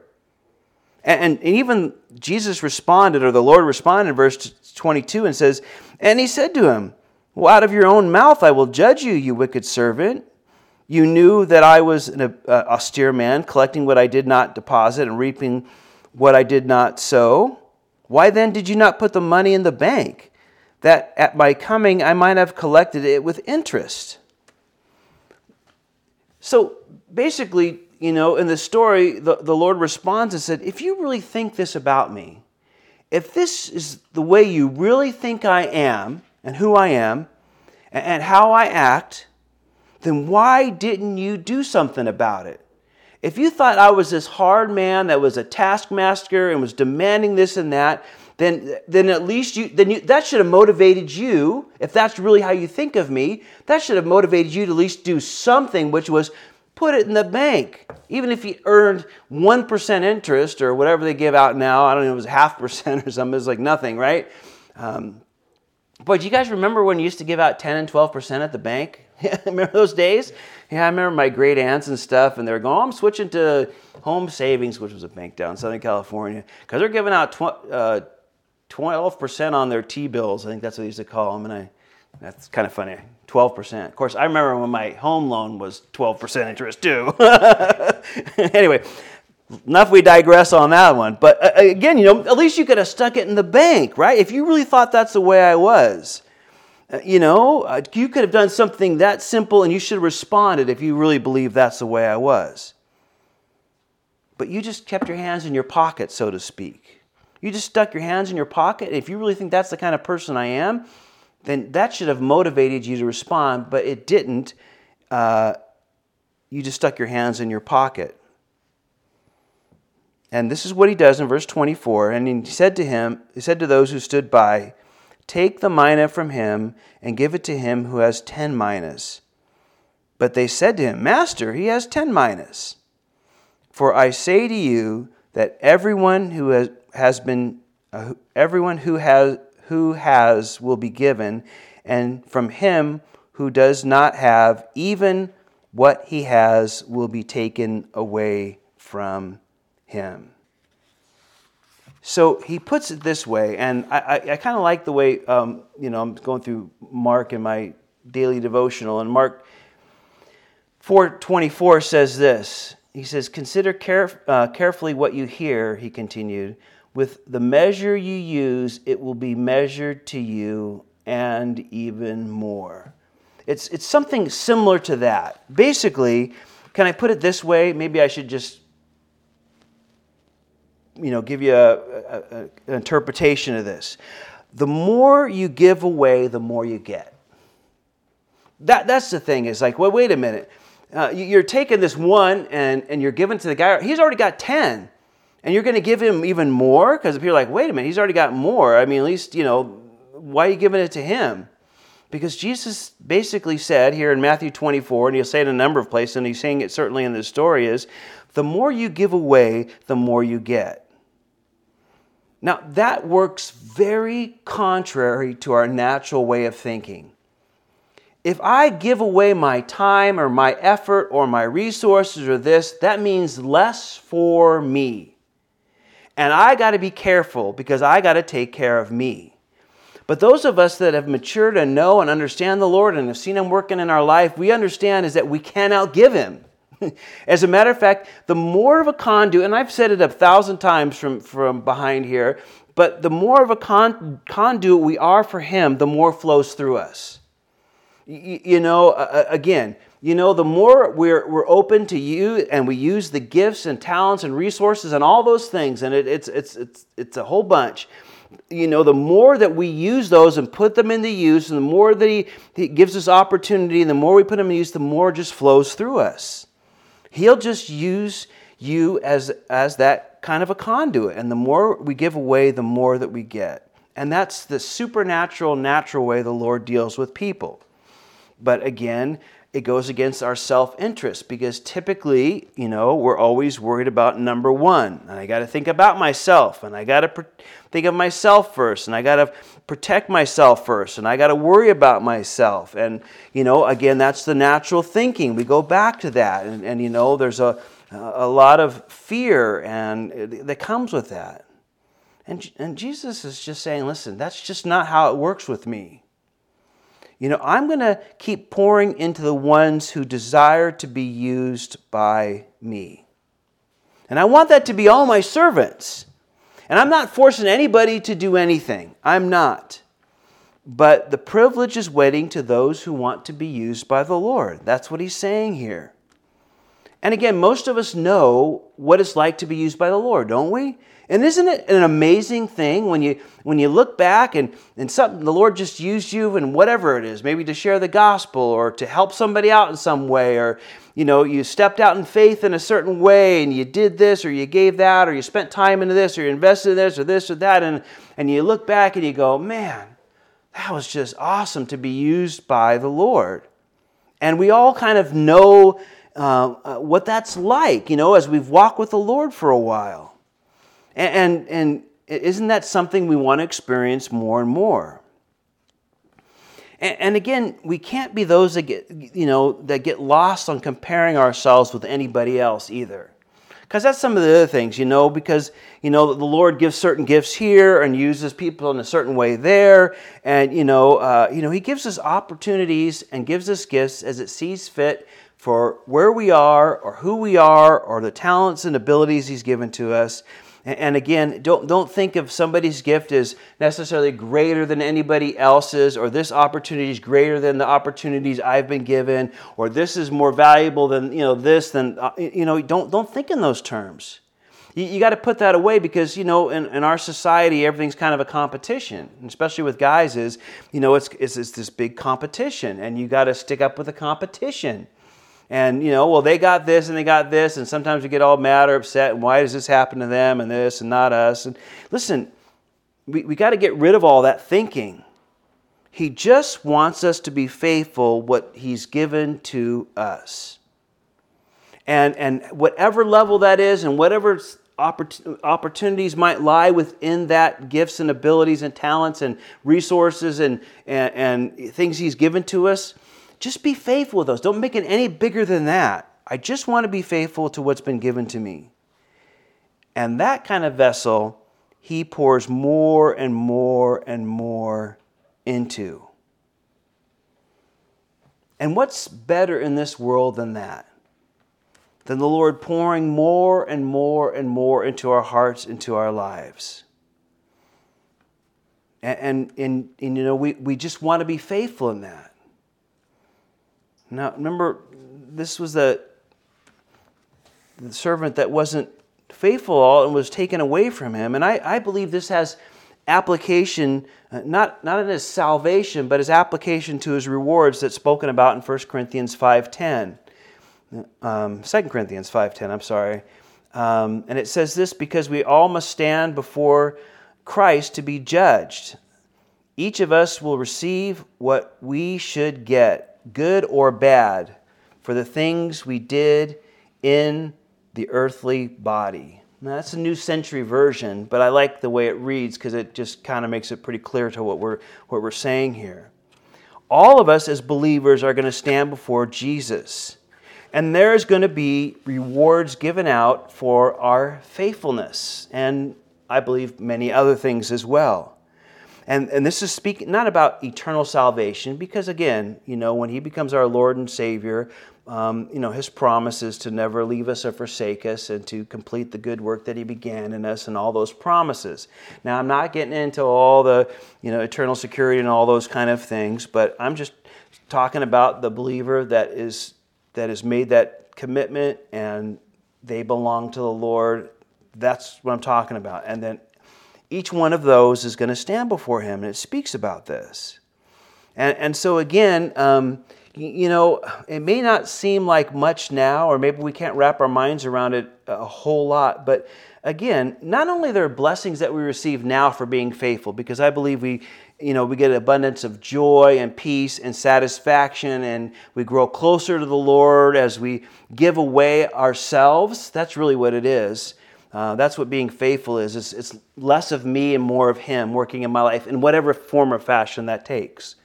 Speaker 1: And, and even Jesus responded, or the Lord responded in verse 22 and says, And He said to him, Well, out of your own mouth I will judge you, you wicked servant. You knew that I was an uh, austere man, collecting what I did not deposit and reaping what I did not sow. Why then did you not put the money in the bank, that at my coming I might have collected it with interest? So basically, you know, in the story, the, the Lord responds and said, If you really think this about me, if this is the way you really think I am and who I am and how I act, then why didn't you do something about it? If you thought I was this hard man that was a taskmaster and was demanding this and that, then, then at least you, then you, that should have motivated you, if that's really how you think of me, that should have motivated you to at least do something, which was put it in the bank. Even if you earned 1% interest or whatever they give out now, I don't know, it was half percent or something, it's like nothing, right? Um, Boy, do you guys remember when you used to give out 10 and 12% at the bank? remember those days? Yeah, I remember my great aunts and stuff, and they were going, oh, I'm switching to Home Savings, which was a bank down in Southern California, because they're giving out tw- uh, 12% on their T bills. I think that's what they used to call them, and I, that's kind of funny. 12%. Of course, I remember when my home loan was 12% interest too. anyway, enough we digress on that one. But uh, again, you know, at least you could have stuck it in the bank, right? If you really thought that's the way I was, uh, you know, uh, you could have done something that simple and you should have responded if you really believed that's the way I was. But you just kept your hands in your pocket, so to speak. You just stuck your hands in your pocket. If you really think that's the kind of person I am, then that should have motivated you to respond, but it didn't. Uh, you just stuck your hands in your pocket. And this is what he does in verse 24. And he said to him, he said to those who stood by, Take the mina from him and give it to him who has ten minas. But they said to him, Master, he has ten minas. For I say to you that everyone who has, has been, uh, everyone who has, who has will be given, and from him who does not have, even what he has will be taken away from him. So he puts it this way, and I, I, I kind of like the way, um, you know, I'm going through Mark in my daily devotional, and Mark 4.24 says this. He says, Consider caref- uh, carefully what you hear, he continued. With the measure you use, it will be measured to you and even more. It's, it's something similar to that. Basically, can I put it this way? Maybe I should just you know, give you a, a, a, an interpretation of this. The more you give away, the more you get. That, that's the thing, is like, well, wait a minute. Uh, you're taking this one and, and you're giving to the guy, he's already got 10. And you're going to give him even more? Because if you're like, wait a minute, he's already got more. I mean, at least, you know, why are you giving it to him? Because Jesus basically said here in Matthew 24, and he'll say it in a number of places, and he's saying it certainly in this story, is the more you give away, the more you get. Now, that works very contrary to our natural way of thinking. If I give away my time or my effort or my resources or this, that means less for me. And I got to be careful because I got to take care of me. But those of us that have matured and know and understand the Lord and have seen Him working in our life, we understand is that we can't outgive Him. As a matter of fact, the more of a conduit, and I've said it a thousand times from, from behind here, but the more of a con, conduit we are for Him, the more flows through us. You, you know, uh, again, you know, the more we're, we're open to you and we use the gifts and talents and resources and all those things, and it, it's, it's, it's, it's a whole bunch you know, the more that we use those and put them into use, and the more that he, he gives us opportunity, and the more we put them in use, the more just flows through us. He'll just use you as, as that kind of a conduit. And the more we give away, the more that we get. And that's the supernatural, natural way the Lord deals with people. But again, it goes against our self interest because typically, you know, we're always worried about number one. And I got to think about myself and I got to think of myself first and I got to protect myself first and I got to worry about myself. And, you know, again, that's the natural thinking. We go back to that. And, and you know, there's a, a lot of fear and that comes with that. And, and Jesus is just saying, listen, that's just not how it works with me. You know, I'm going to keep pouring into the ones who desire to be used by me. And I want that to be all my servants. And I'm not forcing anybody to do anything. I'm not. But the privilege is waiting to those who want to be used by the Lord. That's what he's saying here. And again, most of us know what it's like to be used by the Lord, don't we? And isn't it an amazing thing when you when you look back and, and something the Lord just used you and whatever it is, maybe to share the gospel or to help somebody out in some way, or you know, you stepped out in faith in a certain way and you did this or you gave that or you spent time into this or you invested in this or this or that, and, and you look back and you go, man, that was just awesome to be used by the Lord. And we all kind of know uh, uh, what that's like, you know, as we've walked with the Lord for a while. And, and, and isn't that something we want to experience more and more? And, and again, we can't be those that get, you know, that get lost on comparing ourselves with anybody else either. Because that's some of the other things, you know, because, you know, the Lord gives certain gifts here and uses people in a certain way there. And, you know, uh, you know, He gives us opportunities and gives us gifts as it sees fit for where we are or who we are or the talents and abilities He's given to us. And again, don't, don't think of somebody's gift as necessarily greater than anybody else's, or this opportunity is greater than the opportunities I've been given, or this is more valuable than you know this than uh, you know. Don't don't think in those terms. You, you got to put that away because you know in, in our society everything's kind of a competition, especially with guys. Is you know it's it's, it's this big competition, and you got to stick up with the competition and you know well they got this and they got this and sometimes we get all mad or upset and why does this happen to them and this and not us? And listen we, we got to get rid of all that thinking. He just wants us to be faithful what he's given to us. And and whatever level that is and whatever opportunities might lie within that gifts and abilities and talents and resources and, and, and things he's given to us just be faithful with those. Don't make it any bigger than that. I just want to be faithful to what's been given to me. And that kind of vessel, he pours more and more and more into. And what's better in this world than that? Than the Lord pouring more and more and more into our hearts, into our lives. And, and, and, and you know, we, we just want to be faithful in that. Now, remember, this was the, the servant that wasn't faithful all and was taken away from him. And I, I believe this has application, uh, not, not in his salvation, but his application to his rewards that's spoken about in 1 Corinthians 5.10. Um, 2 Corinthians 5.10, I'm sorry. Um, and it says this, because we all must stand before Christ to be judged. Each of us will receive what we should get good or bad, for the things we did in the earthly body. Now, that's a New Century version, but I like the way it reads because it just kind of makes it pretty clear to what we're, what we're saying here. All of us as believers are going to stand before Jesus, and there's going to be rewards given out for our faithfulness, and I believe many other things as well. And, and this is speaking not about eternal salvation, because again, you know, when He becomes our Lord and Savior, um, you know, His promise is to never leave us or forsake us and to complete the good work that He began in us and all those promises. Now, I'm not getting into all the, you know, eternal security and all those kind of things, but I'm just talking about the believer that is that has made that commitment and they belong to the Lord. That's what I'm talking about. And then each one of those is going to stand before him, and it speaks about this. And, and so, again, um, you know, it may not seem like much now, or maybe we can't wrap our minds around it a whole lot, but again, not only there are blessings that we receive now for being faithful, because I believe we, you know, we get an abundance of joy and peace and satisfaction, and we grow closer to the Lord as we give away ourselves. That's really what it is. Uh, that's what being faithful is. It's, it's less of me and more of Him working in my life in whatever form or fashion that takes.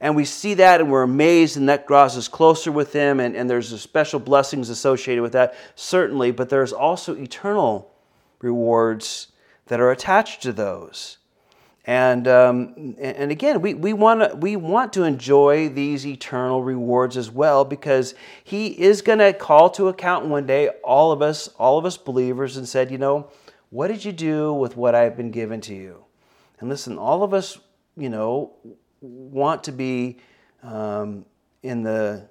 Speaker 1: And we see that and we're amazed, and that draws us closer with Him, and, and there's special blessings associated with that, certainly, but there's also eternal rewards that are attached to those. And, um, and again, we, we, wanna, we want to enjoy these eternal rewards as well because He is going to call to account one day all of us, all of us believers, and said, you know, what did you do with what I've been given to you? And listen, all of us, you know, want to be um, in the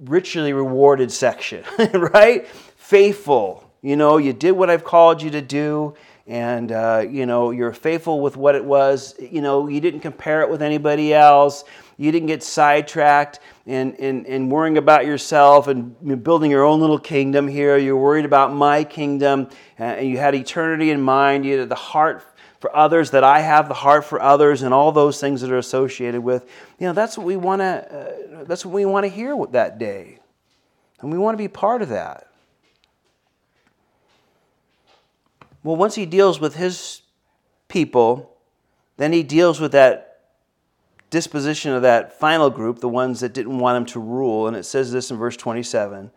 Speaker 1: richly rewarded section, right? Faithful. You know, you did what I've called you to do, and, uh, you know, you're faithful with what it was. You know, you didn't compare it with anybody else. You didn't get sidetracked in, in, in worrying about yourself and building your own little kingdom here. You're worried about my kingdom, uh, and you had eternity in mind. You had the heart for others, that I have the heart for others, and all those things that are associated with. You know, that's what we want to. Uh, that's what we want to hear that day, and we want to be part of that. Well, once he deals with his people, then he deals with that disposition of that final group, the ones that didn't want him to rule. And it says this in verse 27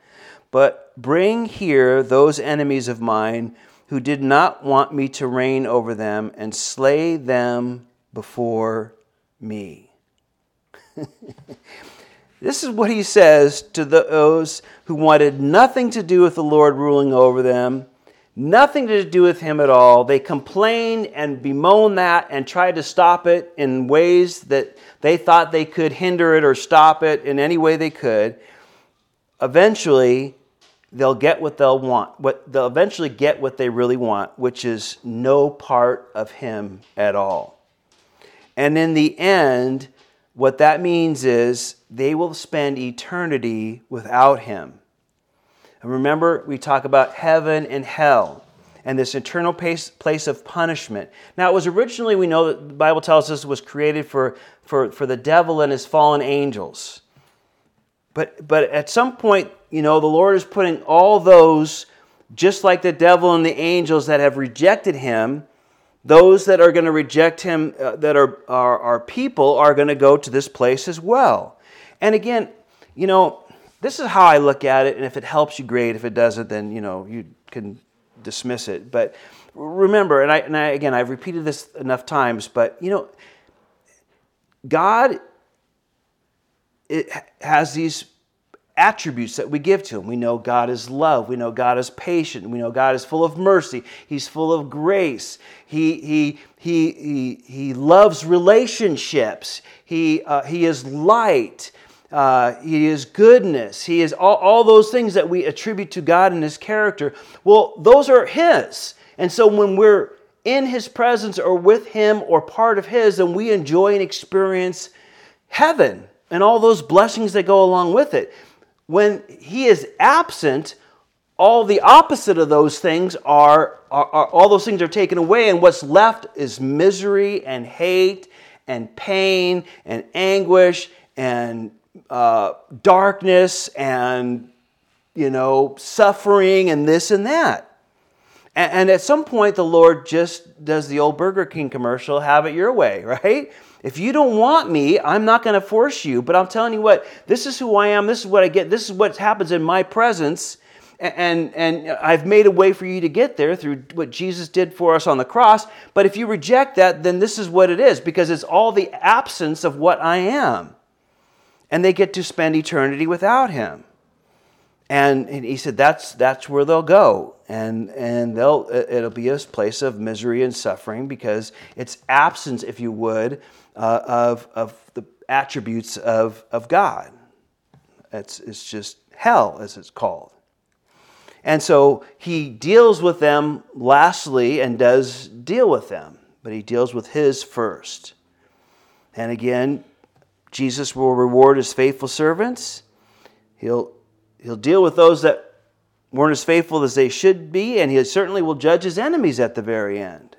Speaker 1: But bring here those enemies of mine who did not want me to reign over them and slay them before me. this is what he says to those who wanted nothing to do with the Lord ruling over them, nothing to do with him at all. They complain and bemoan that and try to stop it in ways that they thought they could hinder it or stop it in any way they could. Eventually, they'll get what they'll want. What they'll eventually get what they really want, which is no part of him at all. And in the end, what that means is they will spend eternity without him. And remember, we talk about heaven and hell and this eternal place of punishment. Now, it was originally, we know that the Bible tells us, was created for, for, for the devil and his fallen angels. But, but at some point, you know, the Lord is putting all those, just like the devil and the angels that have rejected him, those that are going to reject him, uh, that are, are, are people, are going to go to this place as well. And again, you know, this is how I look at it, and if it helps you, great. If it doesn't, then, you know, you can dismiss it. But remember, and I, and I again, I've repeated this enough times, but, you know, God it has these attributes that we give to him. We know God is love. We know God is patient. We know God is full of mercy. He's full of grace. He, he, he, he, he loves relationships. He, uh, he is light. Uh, he is goodness. He is all, all those things that we attribute to God and his character. Well, those are his. And so when we're in his presence or with him or part of his, then we enjoy and experience heaven and all those blessings that go along with it when he is absent, all the opposite of those things are, are, are, all those things are taken away, and what's left is misery and hate and pain and anguish and uh, darkness and you know suffering and this and that. And, and at some point, the Lord just does the old Burger King commercial, "Have it your way," right? If you don't want me, I'm not going to force you. But I'm telling you what, this is who I am. This is what I get. This is what happens in my presence. And, and I've made a way for you to get there through what Jesus did for us on the cross. But if you reject that, then this is what it is because it's all the absence of what I am. And they get to spend eternity without him. And, and he said that's, that's where they'll go. And, and they'll, it'll be a place of misery and suffering because it's absence, if you would, uh, of, of the attributes of, of God. It's, it's just hell, as it's called. And so he deals with them lastly and does deal with them, but he deals with his first. And again, Jesus will reward his faithful servants. He'll, he'll deal with those that weren't as faithful as they should be, and he certainly will judge his enemies at the very end.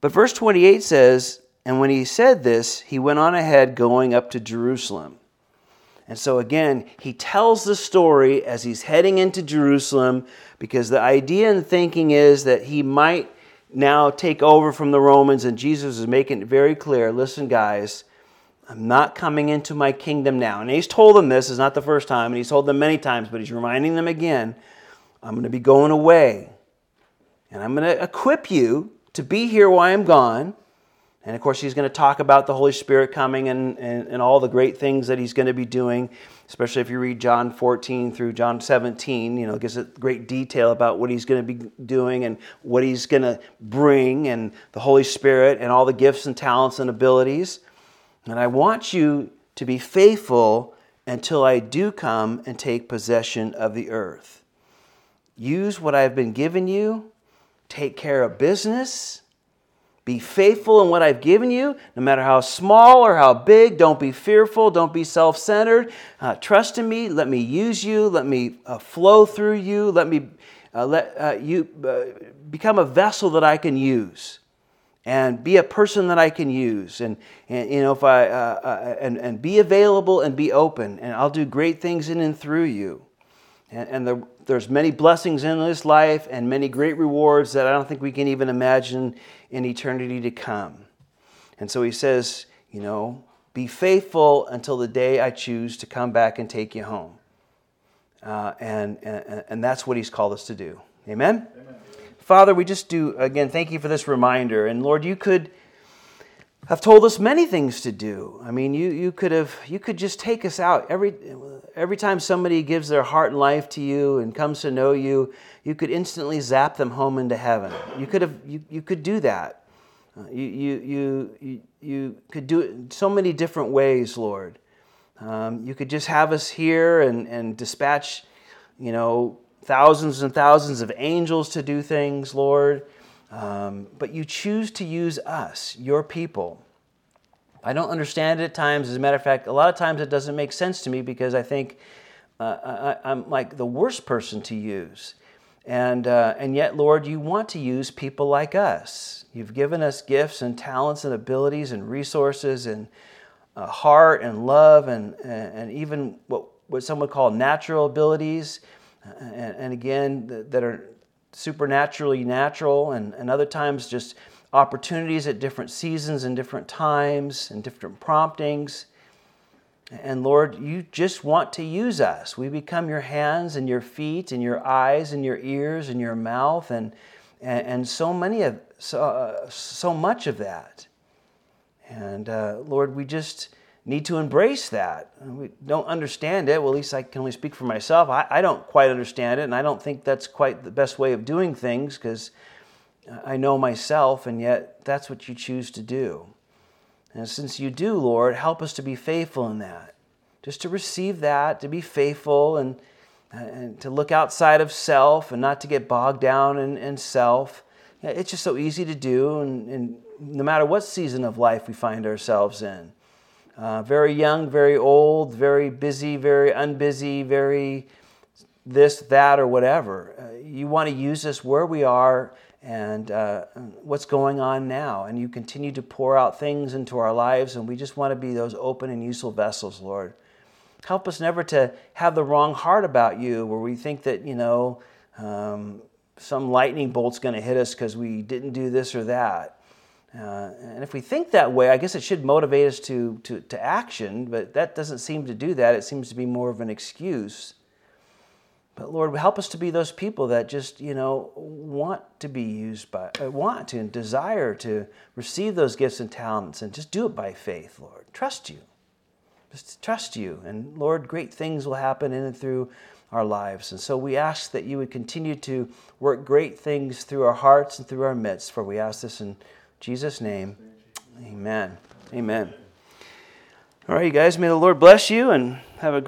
Speaker 1: But verse 28 says, And when he said this, he went on ahead going up to Jerusalem. And so again, he tells the story as he's heading into Jerusalem because the idea and thinking is that he might now take over from the Romans, and Jesus is making it very clear listen, guys, I'm not coming into my kingdom now. And he's told them this, is not the first time, and he's told them many times, but he's reminding them again I'm going to be going away. And I'm going to equip you to be here while I'm gone. And of course, he's going to talk about the Holy Spirit coming and, and, and all the great things that he's going to be doing, especially if you read John 14 through John 17. You know, gives a great detail about what he's going to be doing and what he's going to bring, and the Holy Spirit and all the gifts and talents and abilities. And I want you to be faithful until I do come and take possession of the earth. Use what I've been given you, take care of business, be faithful in what I've given you, no matter how small or how big. Don't be fearful. Don't be self centered. Uh, trust in me. Let me use you. Let me uh, flow through you. Let me uh, let uh, you uh, become a vessel that I can use and be a person that I can use, and, and you know if I uh, and and be available and be open, and I'll do great things in and through you, and, and the, there's many blessings in this life and many great rewards that I don't think we can even imagine in eternity to come, and so he says, you know, be faithful until the day I choose to come back and take you home, uh, and, and and that's what he's called us to do. Amen. Amen. Father, we just do, again, thank you for this reminder. And Lord, you could have told us many things to do. I mean, you, you could have, you could just take us out. Every, every time somebody gives their heart and life to you and comes to know you, you could instantly zap them home into heaven. You could have, you, you could do that. Uh, you, you, you, you, could do it so many different ways, Lord. Um, you could just have us here and, and dispatch, you know, thousands and thousands of angels to do things, Lord. Um, but you choose to use us, your people. I don't understand it at times. As a matter of fact, a lot of times it doesn't make sense to me because I think uh, I, am like the worst person to use. And, uh, and yet, Lord, you want to use people like us. You've given us gifts and talents and abilities and resources and uh, heart and love and, and even what, what some would call natural abilities and, and again, that are supernaturally natural, and, and other times just opportunities at different seasons and different times and different promptings. And Lord, you just want to use us. We become your hands and your feet and your eyes and your ears and your mouth and, and, and so many of so, uh, so much of that. And uh, Lord, we just need to embrace that. We don't understand it. Well, at least I can only speak for myself. I, I don't quite understand it, and I don't think that's quite the best way of doing things because I know myself, and yet that's what you choose to do. And since you do, Lord, help us to be faithful in that. Just to receive that, to be faithful, and, and to look outside of self and not to get bogged down in, in self. It's just so easy to do, and, and no matter what season of life we find ourselves in. Uh, very young, very old, very busy, very unbusy, very this, that, or whatever. Uh, you want to use us where we are and uh, what's going on now. And you continue to pour out things into our lives, and we just want to be those open and useful vessels, Lord. Help us never to have the wrong heart about you, where we think that, you know, um, some lightning bolt's going to hit us because we didn't do this or that. Uh, and if we think that way, I guess it should motivate us to, to, to action, but that doesn't seem to do that. It seems to be more of an excuse. But Lord, help us to be those people that just, you know, want to be used by, uh, want to and desire to receive those gifts and talents and just do it by faith, Lord. Trust you. Just trust you. And Lord, great things will happen in and through our lives. And so we ask that you would continue to work great things through our hearts and through our midst, for we ask this in Jesus' name, amen. Amen. All right, you guys, may the Lord bless you and have a